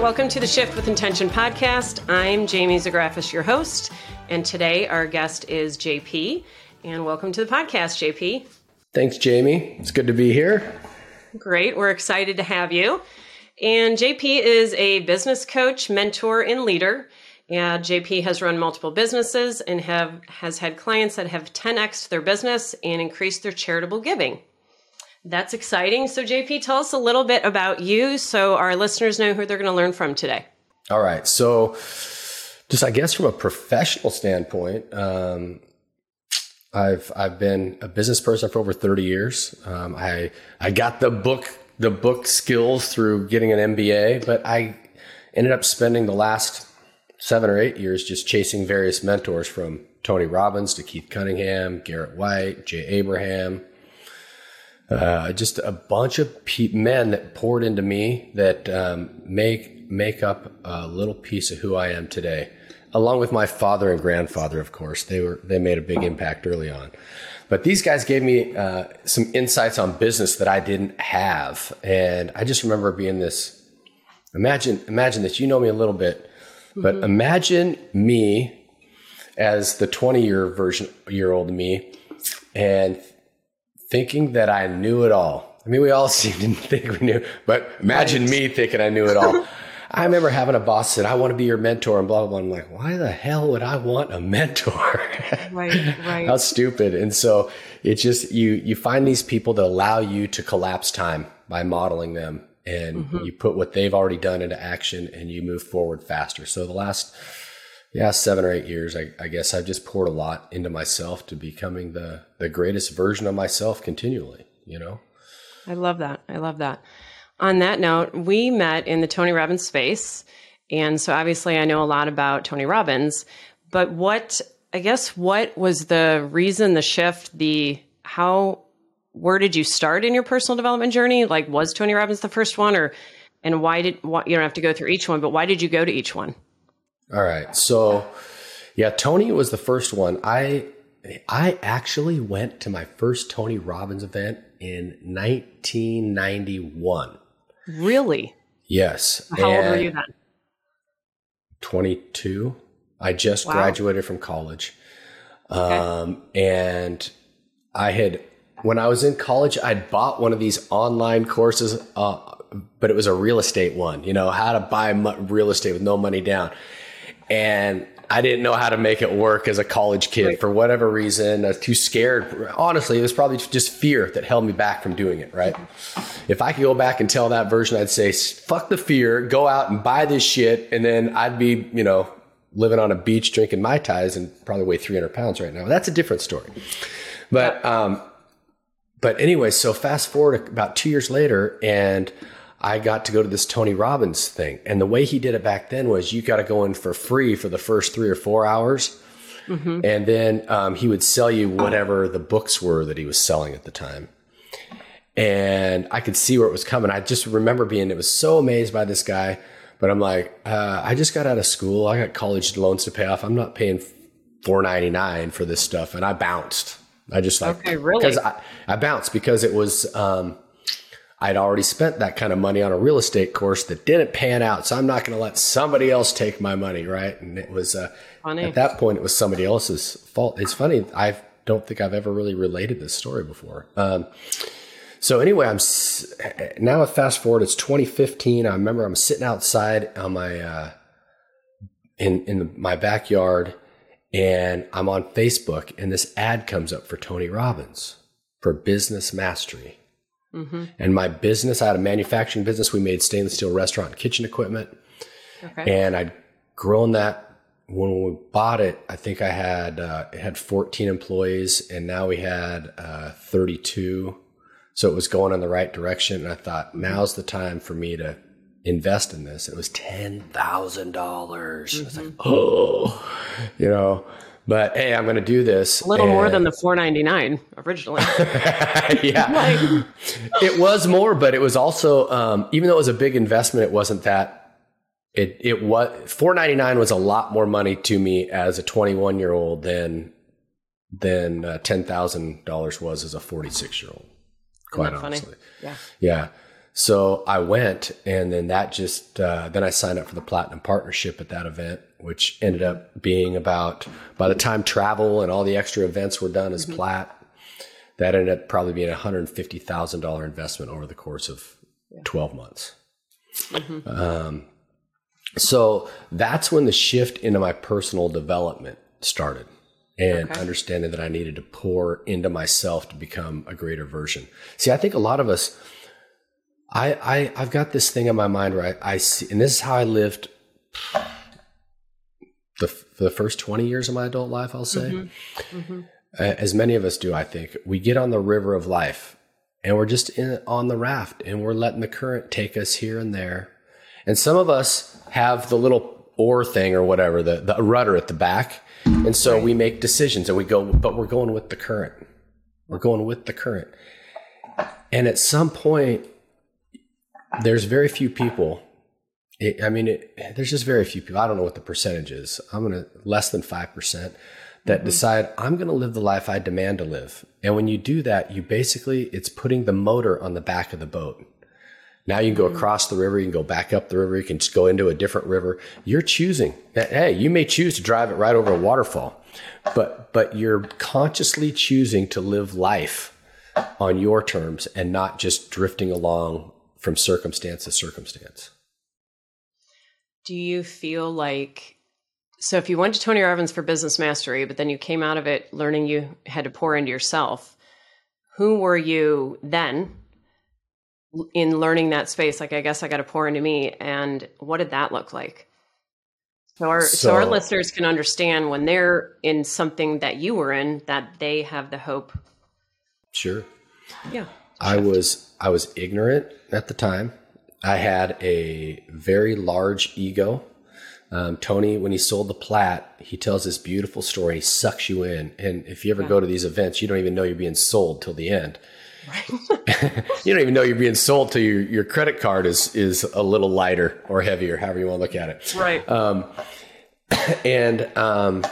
welcome to the Shift with Intention podcast. I'm Jamie Zagrafis, your host, and today our guest is JP. And welcome to the podcast, JP. Thanks, Jamie. It's good to be here. Great. We're excited to have you. And JP is a business coach, mentor, and leader. Yeah, JP has run multiple businesses and have has had clients that have 10x their business and increased their charitable giving. That's exciting. So, JP, tell us a little bit about you so our listeners know who they're going to learn from today. All right. So, just I guess from a professional standpoint, um, I've I've been a business person for over 30 years. Um, I I got the book the book skills through getting an MBA, but I ended up spending the last seven or eight years just chasing various mentors from Tony Robbins to Keith Cunningham, Garrett White, Jay Abraham, uh, just a bunch of pe- men that poured into me that um, make make up a little piece of who I am today, along with my father and grandfather. Of course, they were they made a big impact early on. But these guys gave me uh, some insights on business that I didn't have, and I just remember being this. Imagine imagine this. You know me a little bit, but mm-hmm. imagine me as the twenty year version year old me, and thinking that I knew it all. I mean, we all seem to think we knew, but imagine right. me thinking I knew it all. I remember having a boss said, I want to be your mentor and blah, blah, blah. I'm like, why the hell would I want a mentor? right, right. How stupid. And so it's just, you, you find these people that allow you to collapse time by modeling them and mm-hmm. you put what they've already done into action and you move forward faster. So the last yeah, seven or eight years, I, I, guess I've just poured a lot into myself to becoming the the greatest version of myself continually. You know, I love that. I love that. On that note, we met in the Tony Robbins space, and so obviously I know a lot about Tony Robbins. But what I guess what was the reason, the shift, the how? Where did you start in your personal development journey? Like, was Tony Robbins the first one, or and why did you don't have to go through each one, but why did you go to each one? All right. So, yeah, Tony was the first one. I I actually went to my first Tony Robbins event in 1991. Really? Yes. How and old were you then? 22. I just wow. graduated from college. Okay. Um, and I had, when I was in college, I'd bought one of these online courses, uh, but it was a real estate one, you know, how to buy real estate with no money down and I didn't know how to make it work as a college kid right. for whatever reason. I was too scared. Honestly, it was probably just fear that held me back from doing it, right? If I could go back and tell that version, I'd say, fuck the fear, go out and buy this shit. And then I'd be, you know, living on a beach drinking Mai Tais and probably weigh 300 pounds right now. That's a different story. But, um, but anyway, so fast forward about two years later and I got to go to this Tony Robbins thing. And the way he did it back then was you got to go in for free for the first three or four hours. Mm-hmm. And then um, he would sell you whatever the books were that he was selling at the time. And I could see where it was coming. I just remember being, it was so amazed by this guy. But I'm like, uh, I just got out of school. I got college loans to pay off. I'm not paying $4.99 for this stuff. And I bounced. I just like, okay, really? Because I, I bounced because it was, um, I'd already spent that kind of money on a real estate course that didn't pan out. So I'm not going to let somebody else take my money. Right. And it was, uh, at that point, it was somebody else's fault. It's funny. I don't think I've ever really related this story before. Um, so anyway, I'm now fast forward. It's 2015. I remember I'm sitting outside on my, uh, in, in my backyard and I'm on Facebook and this ad comes up for Tony Robbins for business mastery. Mm-hmm. And my business, I had a manufacturing business. We made stainless steel restaurant kitchen equipment. Okay. And I'd grown that when we bought it. I think I had, uh, it had 14 employees and now we had, uh, 32. So it was going in the right direction. And I thought, now's the time for me to invest in this. It was $10,000. Mm-hmm. I was like, mm-hmm. oh, you know, but hey, I'm going to do this. A little and... more than the 4.99 originally. yeah, like... it was more, but it was also um, even though it was a big investment, it wasn't that. It it was 4.99 was a lot more money to me as a 21 year old than than uh, ten thousand dollars was as a 46 year old. Quite honestly, funny? yeah, yeah. So I went, and then that just uh, then I signed up for the platinum partnership at that event, which ended up being about by the time travel and all the extra events were done as mm-hmm. plat, that ended up probably being a hundred fifty thousand dollar investment over the course of yeah. twelve months. Mm-hmm. Um, so that's when the shift into my personal development started and okay. understanding that I needed to pour into myself to become a greater version. See, I think a lot of us, I, I I've got this thing in my mind where I, I see, and this is how I lived the the first twenty years of my adult life. I'll say, mm-hmm. Mm-hmm. as many of us do. I think we get on the river of life, and we're just in on the raft, and we're letting the current take us here and there. And some of us have the little oar thing or whatever, the, the rudder at the back. And so right. we make decisions and we go, but we're going with the current. We're going with the current. And at some point, there's very few people. It, I mean, it, there's just very few people. I don't know what the percentage is. I'm to less than 5% that mm-hmm. decide I'm going to live the life I demand to live. And when you do that, you basically, it's putting the motor on the back of the boat. Now you can go mm-hmm. across the river, you can go back up the river, you can just go into a different river. You're choosing. Hey, you may choose to drive it right over a waterfall, but but you're consciously choosing to live life on your terms and not just drifting along from circumstance to circumstance. Do you feel like so if you went to Tony Robbins for business mastery, but then you came out of it learning you had to pour into yourself, who were you then in learning that space? Like i guess i got to pour into me and what did that look like? So our so, so, our listeners can understand when they're in something that you were in that they have the hope. Sure. Yeah. I was i was ignorant at the time i had a very large ego um, Tony, when he sold the plat, he tells this beautiful story. He sucks you in, and if you ever yeah. go to these events, you don't even know you're being sold till the end. Right. you don't even know you're being sold till your, your credit card is is a little lighter or heavier, however you want to look at it. Right. Um, and um,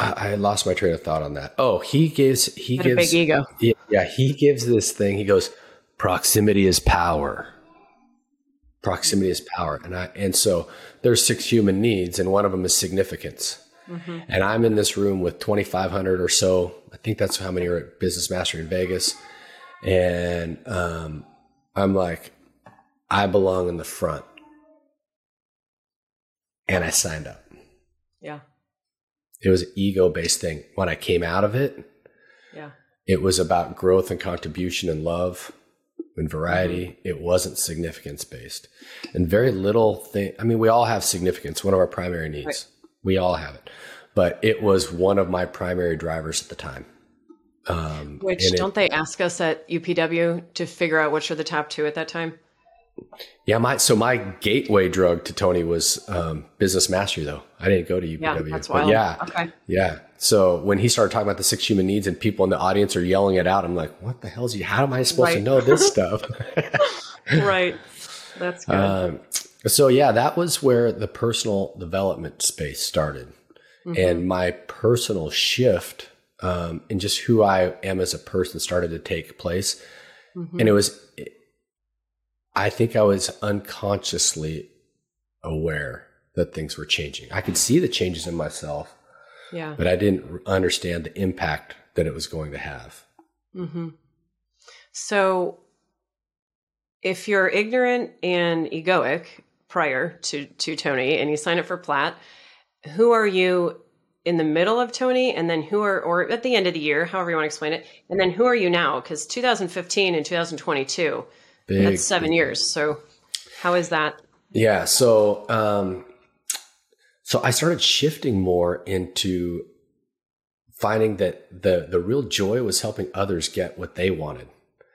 I, I, lost my train of thought on that. Oh, he gives he gives a big ego. Yeah, yeah, he gives this thing. He goes, proximity is power. Proximity is power, and I and so there's six human needs, and one of them is significance. Mm-hmm. And I'm in this room with 2,500 or so. I think that's how many are at Business Mastery in Vegas. And um, I'm like, I belong in the front. And I signed up. Yeah. It was an ego based thing. When I came out of it, yeah. It was about growth and contribution and love and variety. Mm-hmm. It wasn't significance based. And very little thing I mean, we all have significance, one of our primary needs. Right. We all have it. But it was one of my primary drivers at the time. Um, which don't it, they ask us at UPW to figure out which are the top two at that time? Yeah, my so my gateway drug to Tony was um, business mastery. Though I didn't go to UPW. Yeah, that's wild. yeah, okay. yeah. So when he started talking about the six human needs and people in the audience are yelling it out, I'm like, what the hell is he? How am I supposed right. to know this stuff? right. That's good. Um, so yeah, that was where the personal development space started, mm-hmm. and my personal shift um, in just who I am as a person started to take place, mm-hmm. and it was, I think I was unconsciously aware that things were changing. I could see the changes in myself, yeah, but I didn't understand the impact that it was going to have. Mm-hmm. So if you're ignorant and egoic prior to to Tony and you sign up for plat, who are you in the middle of Tony and then who are or at the end of the year, however you want to explain it, and then who are you now? Because 2015 and 2022, Big, that's seven years. So how is that? Yeah. So um, so I started shifting more into finding that the the real joy was helping others get what they wanted.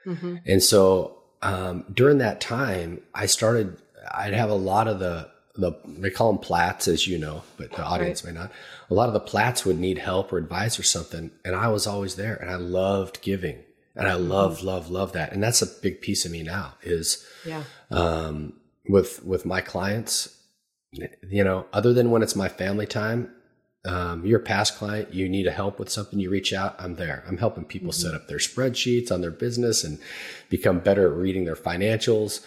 Mm-hmm. And so um, during that time, I started, I'd have a lot of the, the, they call them plats, as you know, but the audience right. may not. A lot of the plats would need help or advice or something. And I was always there and I loved giving. And I love, love, love that. And that's a big piece of me now is, yeah. um, with, with my clients, you know, other than when it's my family time, um, you're a past client, you need a help with something, you reach out, I'm there. I'm helping people mm-hmm. set up their spreadsheets on their business and become better at reading their financials.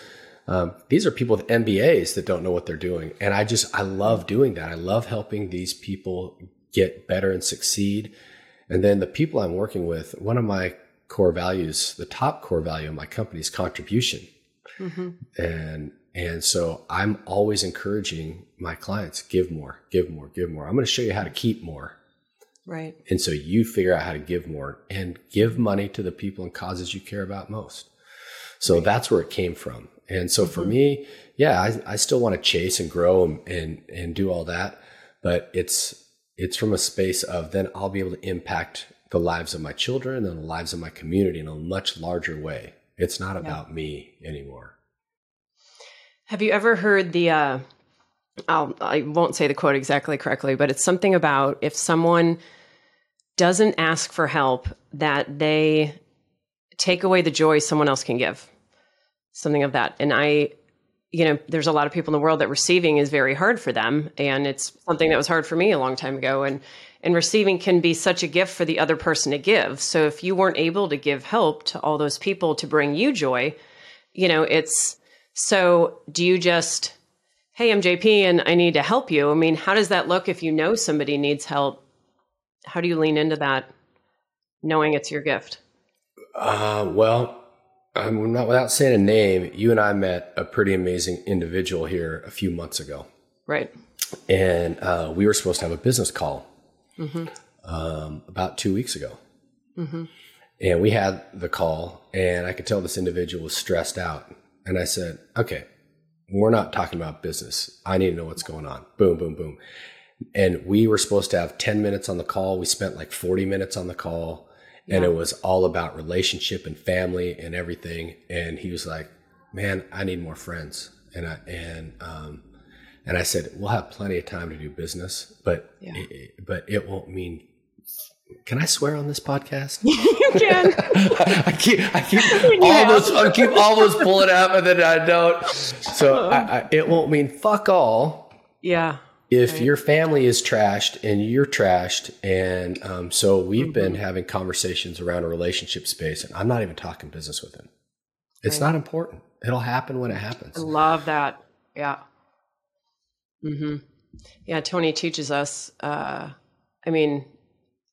Um, these are people with MBAs that don't know what they're doing. And I just, I love doing that. I love helping these people get better and succeed. And then the people I'm working with, one of my core values, the top core value of my company is contribution. Mm-hmm. And and so I'm always encouraging my clients, give more, give more, give more. I'm going to show you how to keep more. Right. And so you figure out how to give more and give money to the people and causes you care about most. So right. that's where it came from. And so mm-hmm. for me, yeah, I, I still want to chase and grow and, and, and do all that. But it's, it's from a space of then I'll be able to impact the lives of my children and the lives of my community in a much larger way. It's not about yeah. me anymore. Have you ever heard the? Uh, I'll, I won't say the quote exactly correctly, but it's something about if someone doesn't ask for help, that they take away the joy someone else can give. Something of that. And I, you know, there's a lot of people in the world that receiving is very hard for them. And it's something that was hard for me a long time ago. And and receiving can be such a gift for the other person to give. So if you weren't able to give help to all those people to bring you joy, you know, it's so do you just, hey, I'm JP and I need to help you? I mean, how does that look if you know somebody needs help? How do you lean into that knowing it's your gift? Uh, well, I'm not without saying a name. You and I met a pretty amazing individual here a few months ago. Right. And uh, we were supposed to have a business call mm-hmm. um, about two weeks ago. Mm-hmm. And we had the call, and I could tell this individual was stressed out. And I said, okay, we're not talking about business. I need to know what's going on. Boom, boom, boom. And we were supposed to have 10 minutes on the call. We spent like 40 minutes on the call and yeah. it was all about relationship and family and everything. And he was like, man, I need more friends. And I, and, um, and I said, we'll have plenty of time to do business, but, yeah. it, but it won't mean can I swear on this podcast? you can. I keep, I keep almost, I keep almost pulling out, but then I don't. So I, I, it won't mean fuck all. Yeah. If right. your family is trashed and you're trashed, and um, so we've mm-hmm. been having conversations around a relationship space, and I'm not even talking business with him. It's right. not important. It'll happen when it happens. I love that. Yeah. mm-hmm Yeah. Tony teaches us. Uh, I mean,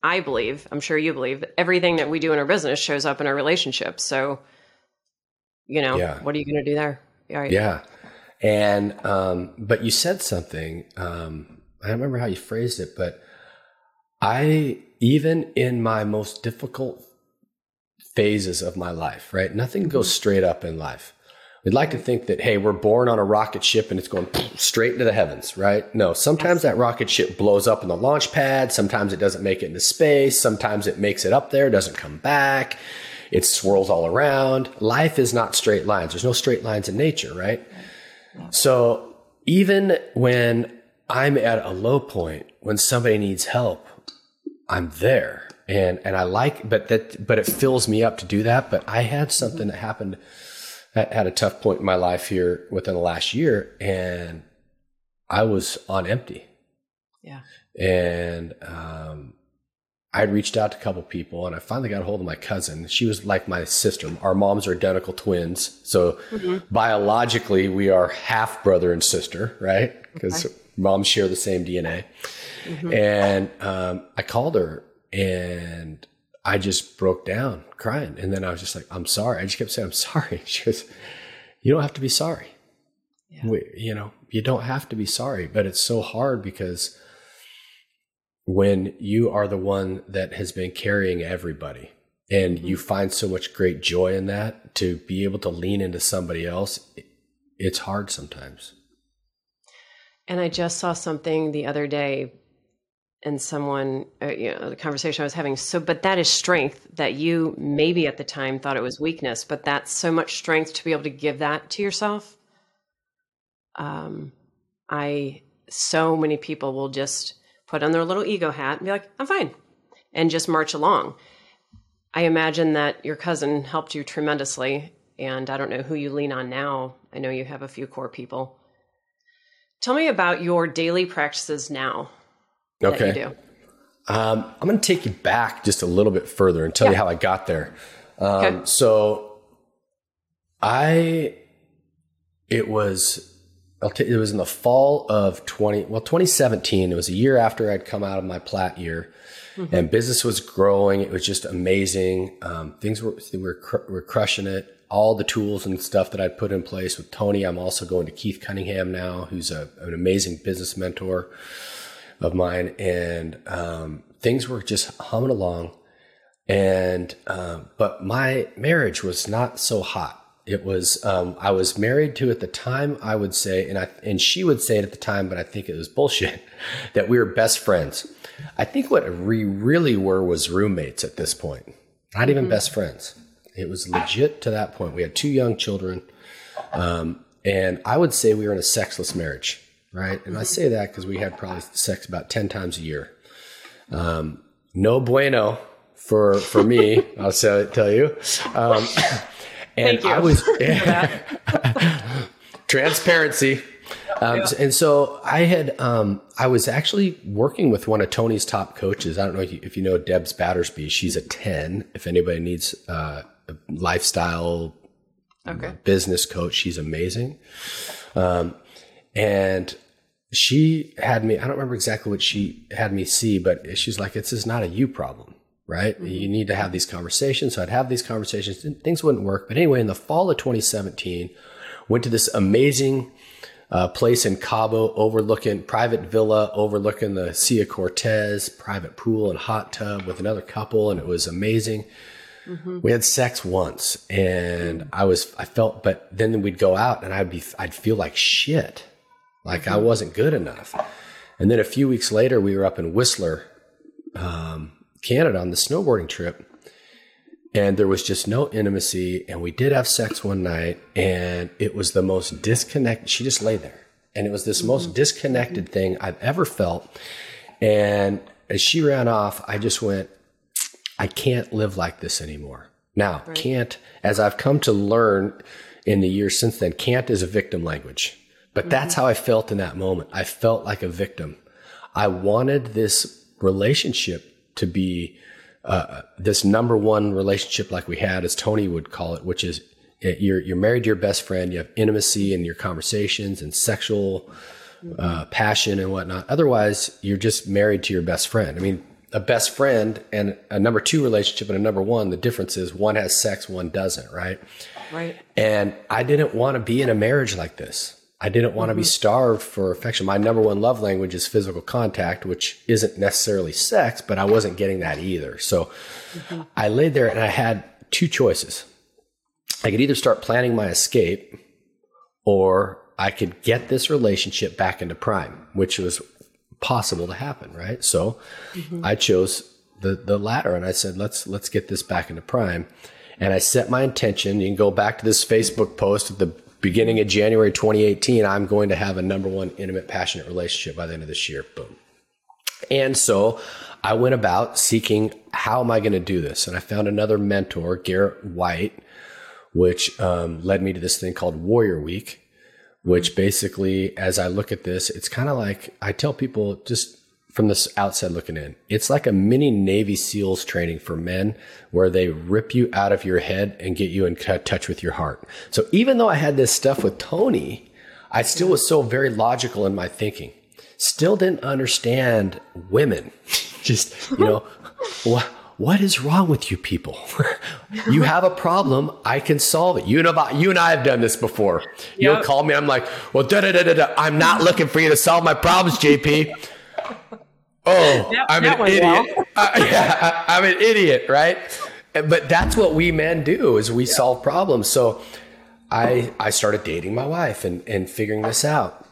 I believe, I'm sure you believe, that everything that we do in our business shows up in our relationships. So, you know, yeah. what are you going to do there? Right. Yeah. And, um, but you said something, um, I don't remember how you phrased it, but I, even in my most difficult phases of my life, right? Nothing goes mm-hmm. straight up in life. We'd like to think that, hey, we're born on a rocket ship and it's going straight into the heavens, right? No, sometimes that rocket ship blows up in the launch pad. Sometimes it doesn't make it into space. Sometimes it makes it up there, doesn't come back. It swirls all around. Life is not straight lines. There's no straight lines in nature, right? So even when I'm at a low point, when somebody needs help, I'm there. And, and I like, but that, but it fills me up to do that. But I had something that happened had a tough point in my life here within the last year, and I was on empty. Yeah. And um, I had reached out to a couple people, and I finally got a hold of my cousin. She was like my sister. Our moms are identical twins, so mm-hmm. biologically we are half brother and sister, right? Because okay. moms share the same DNA. Mm-hmm. And um, I called her, and I just broke down crying. And then I was just like, I'm sorry. I just kept saying, I'm sorry. She goes, You don't have to be sorry. Yeah. We, you know, you don't have to be sorry, but it's so hard because when you are the one that has been carrying everybody and mm-hmm. you find so much great joy in that to be able to lean into somebody else, it's hard sometimes. And I just saw something the other day and someone, uh, you know, the conversation I was having. So, but that is strength that you maybe at the time thought it was weakness, but that's so much strength to be able to give that to yourself. Um, I, so many people will just put on their little ego hat and be like, I'm fine, and just march along. I imagine that your cousin helped you tremendously, and I don't know who you lean on now. I know you have a few core people. Tell me about your daily practices now Okay. Um, I'm going to take you back just a little bit further and tell yeah. you how I got there. Um, okay. So I, it was, t- it was in the fall of 20, well, 2017. It was a year after I'd come out of my plat year mm-hmm. and business was growing. It was just amazing. Um, things were, we were, cr- were crushing it. All the tools and stuff that I'd put in place with Tony. I'm also going to Keith Cunningham now, who's a, an amazing business mentor of mine, and um, things were just humming along. And um, but my marriage was not so hot. It was um, I was married to at the time. I would say, and I and she would say it at the time, but I think it was bullshit that we were best friends. I think what we really were was roommates at this point, not even mm-hmm. best friends. It was legit to that point. We had two young children, um, and I would say we were in a sexless marriage right? And I say that because we had probably sex about 10 times a year. Um, no bueno for, for me, I'll tell you. Um, and you. I was transparency. Um, yeah. And so I had, um, I was actually working with one of Tony's top coaches. I don't know if you, if you know Debs Battersby. She's a 10. If anybody needs uh, a lifestyle okay. business coach, she's amazing. Um, and she had me, I don't remember exactly what she had me see, but she's like, this is not a you problem, right? Mm-hmm. You need to have these conversations. So I'd have these conversations and things wouldn't work. But anyway, in the fall of 2017, went to this amazing uh, place in Cabo overlooking private villa overlooking the Sea of Cortez, private pool and hot tub with another couple. And it was amazing. Mm-hmm. We had sex once and I was, I felt, but then we'd go out and I'd be, I'd feel like shit like I wasn't good enough. And then a few weeks later, we were up in Whistler, um, Canada on the snowboarding trip. And there was just no intimacy. And we did have sex one night, and it was the most disconnected. She just lay there. And it was this mm-hmm. most disconnected thing I've ever felt. And as she ran off, I just went, I can't live like this anymore. Now, right. can't, as I've come to learn in the years since then, can't is a victim language. But mm-hmm. that's how I felt in that moment. I felt like a victim. I wanted this relationship to be uh, this number one relationship, like we had, as Tony would call it, which is uh, you're you're married to your best friend. You have intimacy in your conversations and sexual uh, passion and whatnot. Otherwise, you're just married to your best friend. I mean, a best friend and a number two relationship and a number one. The difference is one has sex, one doesn't. Right. Right. And I didn't want to be in a marriage like this. I didn't want to mm-hmm. be starved for affection. My number one love language is physical contact, which isn't necessarily sex, but I wasn't getting that either. So mm-hmm. I laid there and I had two choices. I could either start planning my escape or I could get this relationship back into prime, which was possible to happen, right? So mm-hmm. I chose the the latter and I said, let's let's get this back into prime. And I set my intention. You can go back to this Facebook post at the beginning of January 2018, I'm going to have a number one intimate, passionate relationship by the end of this year. Boom. And so I went about seeking how am I going to do this? And I found another mentor, Garrett White, which um, led me to this thing called Warrior Week, which basically, as I look at this, it's kind of like I tell people just from the outside looking in. It's like a mini Navy SEALs training for men where they rip you out of your head and get you in touch with your heart. So even though I had this stuff with Tony, I still was so very logical in my thinking. Still didn't understand women. Just, you know, what, what is wrong with you people? you have a problem. I can solve it. You know, you and I have done this before. You'll call me. I'm like, well, da da da da da. I'm not looking for you to solve my problems, JP. Oh, that, I'm that an idiot. Uh, yeah, I'm an idiot, right? But that's what we men do is we yeah. solve problems. So I I started dating my wife and, and figuring this out.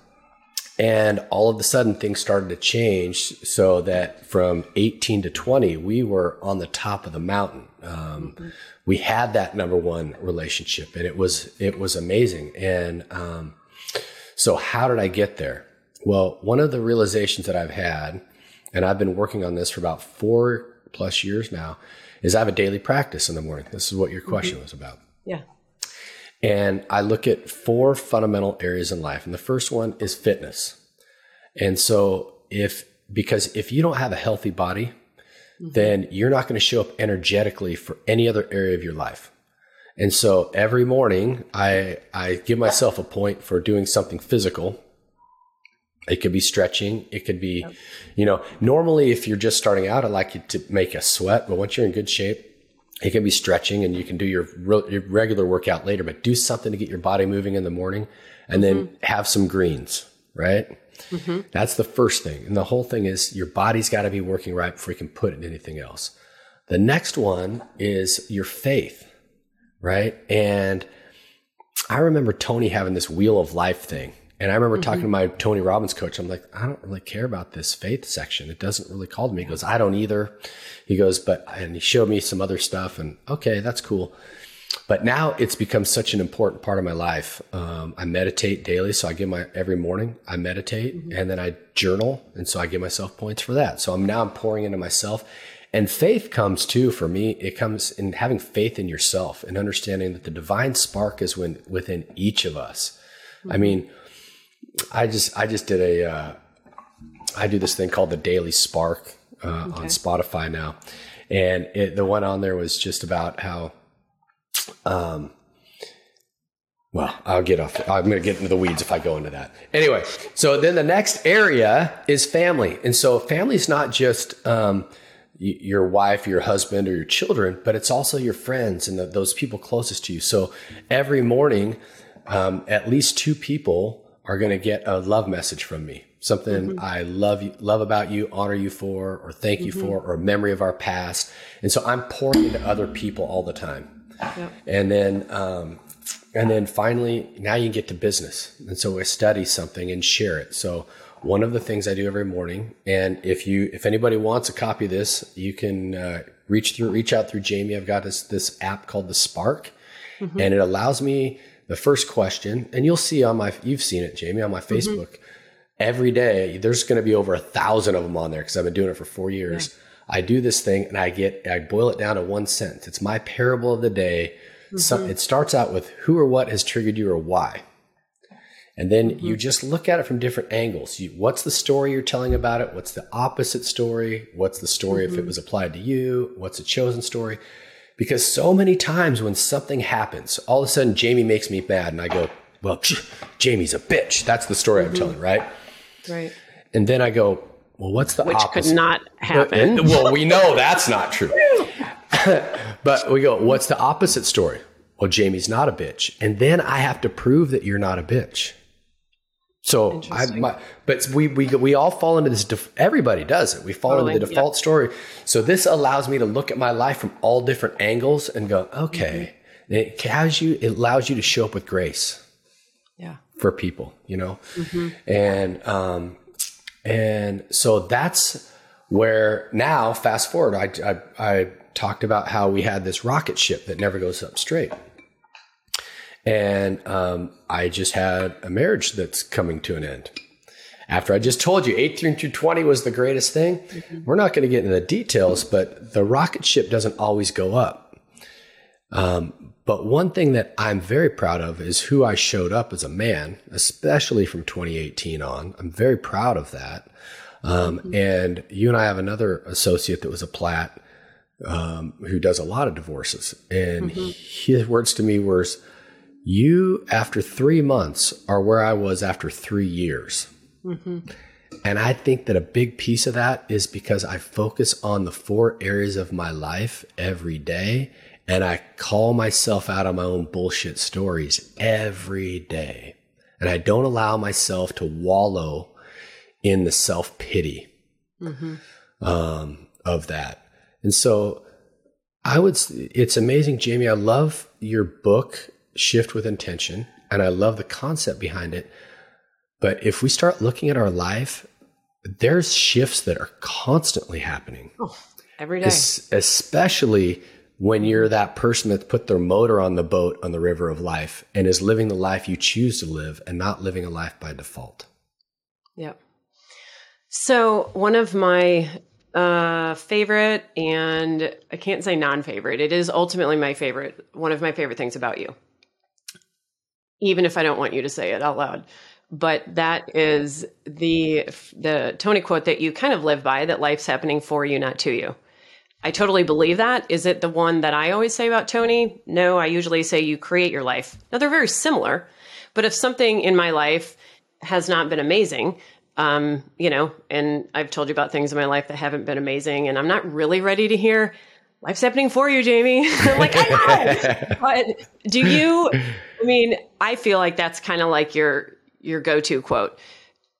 And all of a sudden things started to change so that from 18 to 20, we were on the top of the mountain. Um, mm-hmm. We had that number one relationship and it was, it was amazing. And, um, so how did I get there? Well, one of the realizations that I've had and I've been working on this for about four plus years now, is I have a daily practice in the morning. This is what your question mm-hmm. was about. Yeah. And I look at four fundamental areas in life. And the first one is fitness. And so if because if you don't have a healthy body, mm-hmm. then you're not going to show up energetically for any other area of your life. And so every morning I, I give myself a point for doing something physical. It could be stretching. It could be, yep. you know, normally if you're just starting out, I like you to make a sweat, but once you're in good shape, it can be stretching and you can do your, re- your regular workout later, but do something to get your body moving in the morning and mm-hmm. then have some greens, right? Mm-hmm. That's the first thing. And the whole thing is your body's got to be working right before you can put in anything else. The next one is your faith, right? And I remember Tony having this wheel of life thing. And I remember mm-hmm. talking to my Tony Robbins coach. I'm like, I don't really care about this faith section. It doesn't really call to me. He goes, I don't either. He goes, but, and he showed me some other stuff and okay, that's cool. But now it's become such an important part of my life. Um, I meditate daily. So I give my, every morning I meditate mm-hmm. and then I journal. And so I give myself points for that. So I'm now I'm pouring into myself. And faith comes too for me. It comes in having faith in yourself and understanding that the divine spark is when, within each of us. Mm-hmm. I mean, I just I just did a uh, I do this thing called the Daily Spark uh, okay. on Spotify now, and it, the one on there was just about how, um, well, I'll get off. I'm going to get into the weeds if I go into that. Anyway, so then the next area is family, and so family is not just um, your wife, your husband, or your children, but it's also your friends and the, those people closest to you. So every morning, um, at least two people are going to get a love message from me. Something mm-hmm. I love you, love about you, honor you for, or thank you mm-hmm. for, or memory of our past. And so I'm pouring into other people all the time. Yep. And then, um, and then finally, now you get to business. And so I study something and share it. So one of the things I do every morning, and if you, if anybody wants a copy of this, you can uh, reach through, reach out through Jamie. I've got this this app called the Spark, mm-hmm. and it allows me the first question, and you'll see on my, you've seen it, Jamie, on my mm-hmm. Facebook. Mm-hmm. Every day, there's going to be over a thousand of them on there because I've been doing it for four years. Yeah. I do this thing and I get, I boil it down to one sentence. It's my parable of the day. Mm-hmm. So it starts out with who or what has triggered you or why. And then mm-hmm. you just look at it from different angles. You, what's the story you're telling about it? What's the opposite story? What's the story mm-hmm. if it mm-hmm. was applied to you? What's a chosen story? Because so many times when something happens, all of a sudden Jamie makes me mad and I go, well, Jamie's a bitch. That's the story mm-hmm. I'm telling, right? Right. And then I go, well, what's the Which opposite? could not happen. well, we know that's not true. but we go, what's the opposite story? Well, Jamie's not a bitch. And then I have to prove that you're not a bitch. So I, my, but we, we, we all fall into this. Def, everybody does it. We fall totally, into the default story. So this allows me to look at my life from all different angles and go, okay. Mm-hmm. It has you, it allows you to show up with grace. Yeah. For people, you know? Mm-hmm. And, um, and so that's where now fast forward, I, I, I talked about how we had this rocket ship that never goes up straight. And um, I just had a marriage that's coming to an end. After I just told you 18 through 20 was the greatest thing, mm-hmm. we're not going to get into the details, but the rocket ship doesn't always go up. Um, but one thing that I'm very proud of is who I showed up as a man, especially from 2018 on. I'm very proud of that. Um, mm-hmm. And you and I have another associate that was a plat um, who does a lot of divorces. And mm-hmm. his words to me was, you, after three months, are where I was after three years. Mm-hmm. And I think that a big piece of that is because I focus on the four areas of my life every day and I call myself out on my own bullshit stories every day. And I don't allow myself to wallow in the self pity mm-hmm. um, of that. And so I would, it's amazing, Jamie. I love your book shift with intention. And I love the concept behind it. But if we start looking at our life, there's shifts that are constantly happening. Oh, every day. Es- especially when you're that person that's put their motor on the boat on the river of life and is living the life you choose to live and not living a life by default. Yep. So, one of my uh, favorite, and I can't say non favorite, it is ultimately my favorite, one of my favorite things about you even if I don't want you to say it out loud. but that is the the Tony quote that you kind of live by that life's happening for you, not to you. I totally believe that. Is it the one that I always say about Tony? No, I usually say you create your life. Now they're very similar, but if something in my life has not been amazing, um, you know, and I've told you about things in my life that haven't been amazing, and I'm not really ready to hear life's happening for you, Jamie. I'm like, I know. but do you, I mean, I feel like that's kind of like your, your go-to quote.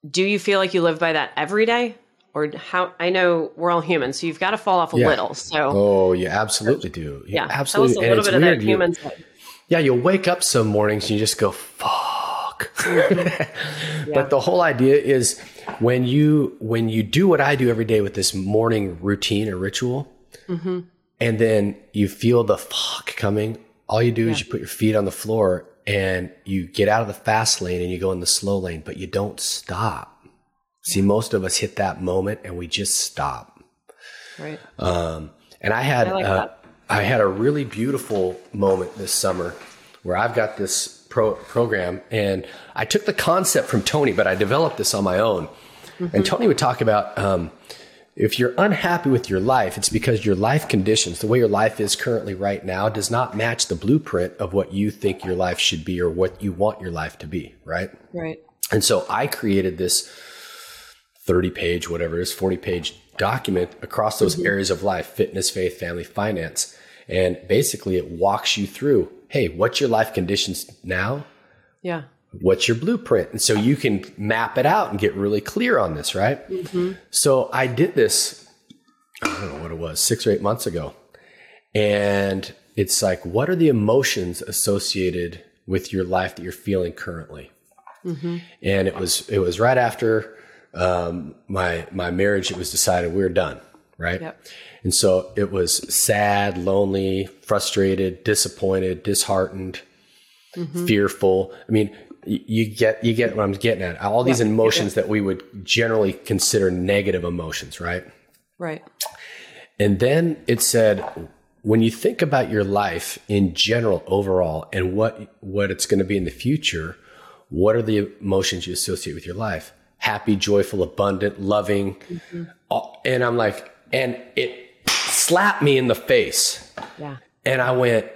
Do you feel like you live by that every day? Or how I know we're all human, so you've got to fall off a Yeah. little. So Oh, you absolutely do. You yeah, absolutely. Tell us a little bit of weird. that human side. yeah, you'll wake up some mornings and you just go, fuck. But the whole idea is when you when you do what I do every day with this morning routine or ritual, mm-hmm. and then you feel the fuck coming, all you do is you put your feet on the floor and you get out of the fast lane and you go in the slow lane, but you don't stop. See, most of us hit that moment and we just stop. Right. Um, and I had I like uh. I had a really beautiful moment this summer where I've got this pro- program and I took the concept from Tony, but I developed this on my own. Mm-hmm. And Tony would talk about um, if you're unhappy with your life, it's because your life conditions, the way your life is currently right now, does not match the blueprint of what you think your life should be or what you want your life to be, right? Right. And so I created this 30 page, whatever it is, 40 page document across those mm-hmm. areas of life fitness, faith, family, finance. And basically, it walks you through hey, what's your life conditions now? Yeah. What's your blueprint? And so you can map it out and get really clear on this, right? Mm-hmm. So I did this, I don't know what it was, six or eight months ago. And it's like, what are the emotions associated with your life that you're feeling currently? Mm-hmm. and it was it was right after um, my my marriage. It was decided we were done, right? Yep. And so it was sad, lonely, frustrated, disappointed, disheartened, mm-hmm. fearful. I mean, you get you get what I'm getting at. All these emotions that we would generally consider negative emotions, right? Right. And then it said, when you think about your life in general, overall, and what what it's going to be in the future, what are the emotions you associate with your life? Happy, joyful, abundant, loving. Mm-hmm. All- And I'm like, and it slapped me in the face. Yeah. And I went,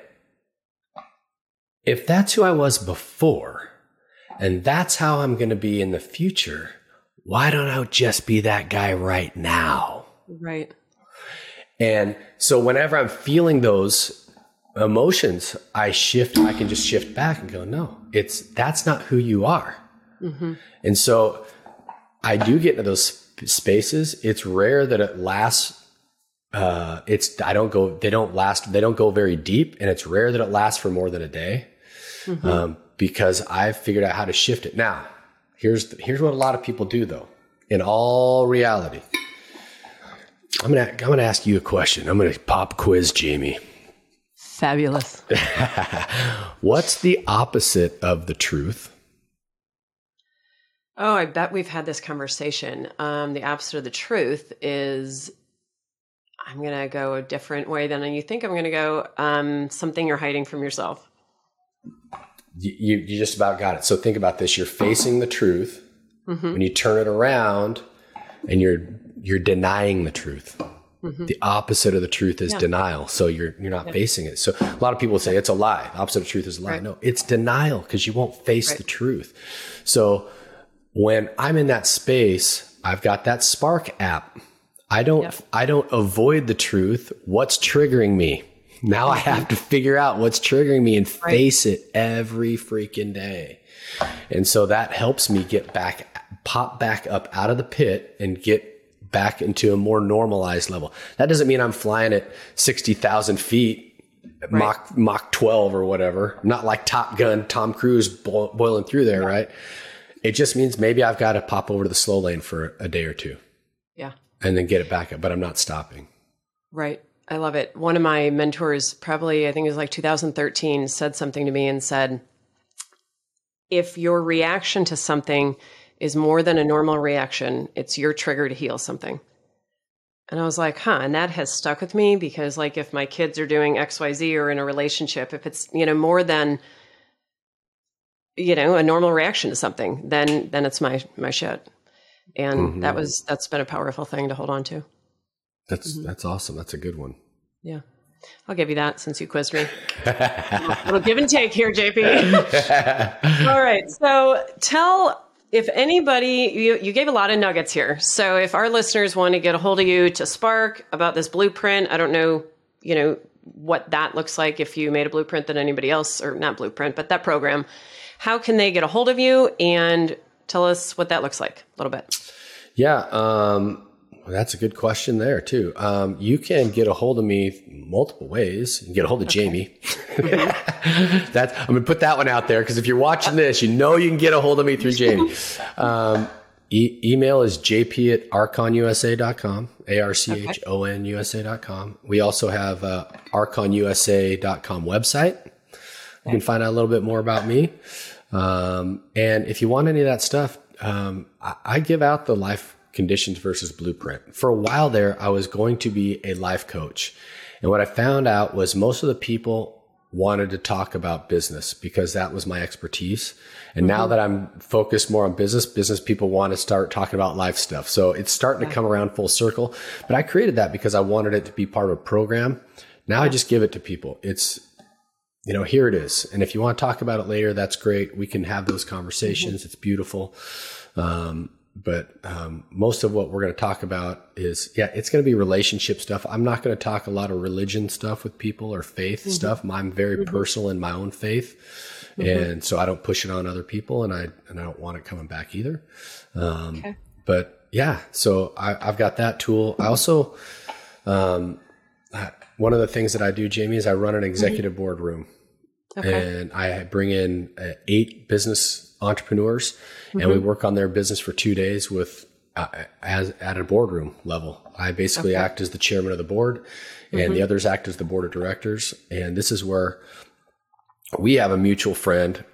if that's who I was before, and that's how I'm going to be in the future, why don't I just be that guy right now? Right. And so whenever I'm feeling those emotions, I shift, I can just shift back and go, no, it's that's not who you are. And so I do get into those spaces. It's rare that it lasts. Uh, it's I don't go. They don't last. They don't go very deep, and it's rare that it lasts for more than a day, um, because I've figured out how to shift it. Now, here's here's what a lot of people do, though. In all reality, I'm gonna I'm gonna ask you a question. I'm gonna pop quiz Jamie. Fabulous. What's the opposite of the truth? Oh, I bet we've had this conversation. Um, the opposite of the truth is I'm going to go a different way than you think I'm going to go. Um, something you're hiding from yourself. You, you just about got it. So think about this: you're facing the truth. Mm-hmm. When you turn it around, and you're you're denying the truth. Mm-hmm. The opposite of the truth is denial. So you're you're not facing it. So a lot of people say it's a lie. The opposite of truth is a lie. Right. No, it's denial because you won't face Right. the truth. So when I'm in that space, I've got that Spark app. I don't Yep. I don't avoid the truth. What's triggering me? Now I have to figure out what's triggering me and face it every freaking day. And so that helps me get back pop back up out of the pit and get back into a more normalized level. That doesn't mean I'm flying at 60,000 feet Mach Mach 12 or whatever. Not like Top Gun, Tom Cruise bo- boiling through there, right? It just means maybe I've got to pop over to the slow lane for a day or two Yeah. and then get it back up, but I'm not stopping. Right. I love it. One of my mentors, probably, I think it was like 2013, said something to me and said, if your reaction to something is more than a normal reaction, it's your trigger to heal something. And I was like, huh. And that has stuck with me because, like, if my kids are doing XYZ or in a relationship, if it's, you know, more than, you know, a normal reaction to something, then then it's my my shit. And mm-hmm. that was that's been a powerful thing to hold on to. That's mm-hmm. that's awesome. That's a good one. Yeah. I'll give you that since you quizzed me. a little give and take here, JP. All right. So tell if anybody, you, you gave a lot of nuggets here. So if our listeners want to get a hold of you to Spark about this blueprint, I don't know, you know, what that looks like if you made a blueprint that anybody else, or not blueprint, but that program, how can they get a hold of you and tell us what that looks like a little bit? Yeah. Um, well, that's a good question there too. Um, you can get a hold of me multiple ways. You can get a hold of okay. Jamie. that's I'm gonna put that one out there because if you're watching this, you know you can get a hold of me through Jamie. Um, e- email is jp at archonusa.com, A-R-C-H-O-N USA.com. We also have uh, archonusa.com website. You can find out a little bit more about me. Um, and if you want any of that stuff, um, I, I give out the life conditions versus blueprint. For a while there, I was going to be a life coach. And what I found out was most of the people wanted to talk about business because that was my expertise. And mm-hmm. now that I'm focused more on business, business people want to start talking about life stuff. So it's starting yeah. to come around full circle. But I created that because I wanted it to be part of a program. Now yeah. I just give it to people. It's, you know, here it is. And if you want to talk about it later, that's great. We can have those conversations. Mm-hmm. It's beautiful. Um, but um, most of what we're going to talk about is yeah it's going to be relationship stuff i'm not going to talk a lot of religion stuff with people or faith mm-hmm. stuff i'm very mm-hmm. personal in my own faith mm-hmm. and so i don't push it on other people and i and i don't want it coming back either um, okay. but yeah so I, have got that tool i also um, I, one of the things that i do jamie is i run an executive mm-hmm. board room okay. and i bring in uh, eight business entrepreneurs, mm-hmm. and we mm-hmm. work on their business for two days with uh, as at a boardroom level. I basically okay. act as the chairman of the board, and mm-hmm. the others act as the board of directors. And this is where we have a mutual friend.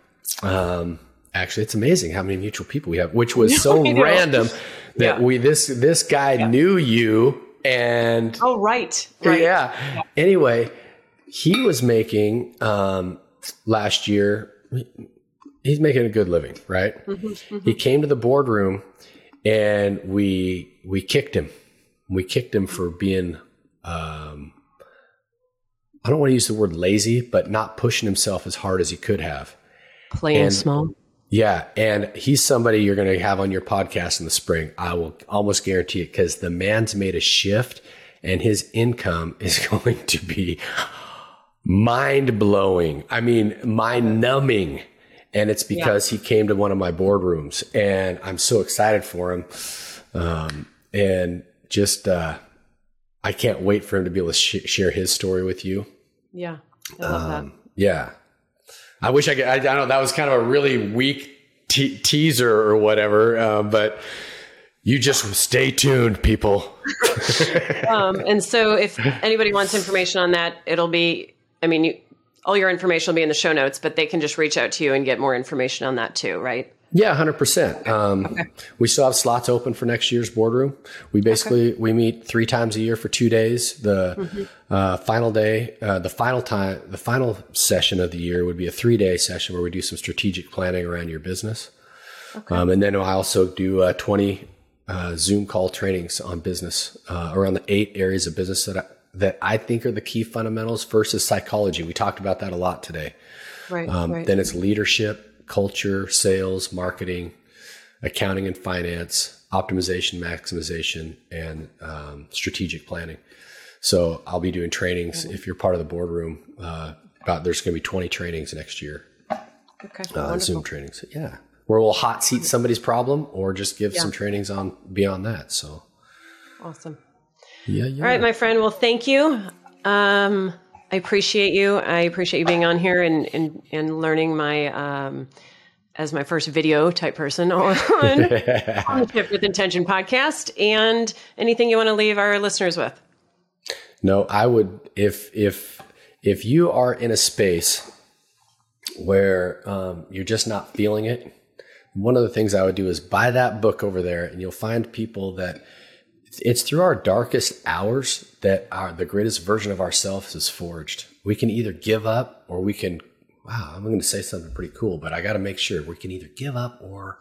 Um, actually, it's amazing how many mutual people we have, which was so random that yeah. we this this guy yeah. knew you and oh right, right. Yeah. yeah. Anyway, he was making um, last year he's making a good living, right? Mm-hmm, mm-hmm. He came to the boardroom and we we kicked him. We kicked him for being um, I don't want to use the word lazy, but not pushing himself as hard as he could have. Playing and, small. Yeah, and he's somebody you're going to have on your podcast in the spring. I will almost guarantee it because the man's made a shift, and his income is going to be mind blowing. I mean, mind numbing and it's because yeah. he came to one of my boardrooms, and I'm so excited for him, um, and just uh, I can't wait for him to be able to sh- share his story with you. Yeah, I love um, that. Yeah, I wish I could. I, I don't know. That was kind of a really weak te- teaser or whatever, uh, but you just stay tuned, people. um, and so, if anybody wants information on that, it'll be. I mean, you, all your information will be in the show notes, but they can just reach out to you and get more information on that too, right? Yeah, hundred um, percent. Okay. We still have slots open for next year's boardroom. We basically okay. we meet three times a year for two days. The mm-hmm. uh, final day, uh, the final time, the final session of the year would be a three day session where we do some strategic planning around your business. Okay. Um, and then I also do uh, twenty uh, Zoom call trainings on business uh, around the eight areas of business that I, that I think are the key fundamentals. versus psychology. We talked about that a lot today. Right, um, right. Then it's leadership, culture, sales, marketing, accounting and finance, optimization, maximization, and um, strategic planning. So I'll be doing trainings mm-hmm. if you're part of the boardroom. Uh, about there's going to be 20 trainings next year. Okay. Uh, Zoom trainings. Yeah. Where we'll hot seat somebody's problem or just give yeah. some trainings on beyond that. So awesome. Yeah, yeah. All right, my friend. Well, thank you. Um, I appreciate you. I appreciate you being on here and and, and learning my um, as my first video type person on, on the Shift with Intention podcast. And anything you want to leave our listeners with? No, I would if if if you are in a space where um, you're just not feeling it. One of the things I would do is buy that book over there, and you'll find people that it's through our darkest hours that our the greatest version of ourselves is forged. We can either give up or we can wow, I'm going to say something pretty cool, but I got to make sure we can either give up or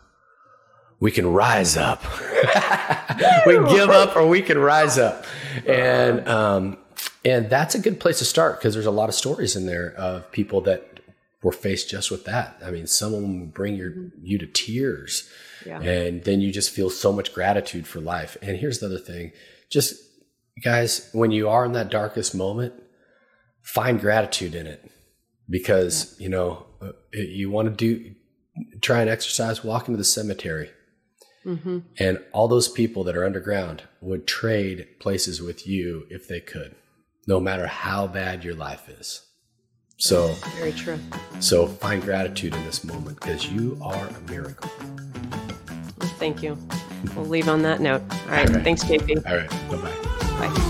we can rise up. we give up or we can rise up. And, um, and that's a good place to start because there's a lot of stories in there of people that were faced just with that. I mean, some of them bring your, you to tears. Yeah. And then you just feel so much gratitude for life. And here's the other thing just guys, when you are in that darkest moment, find gratitude in it because, yeah. you know, uh, you want to do, try and exercise, walk into the cemetery. Mm-hmm. And all those people that are underground would trade places with you if they could, no matter how bad your life is. So, very true. So, find gratitude in this moment because you are a miracle. Thank you. We'll leave on that note. All right. All right. Thanks, JP. All right. Bye-bye. Bye.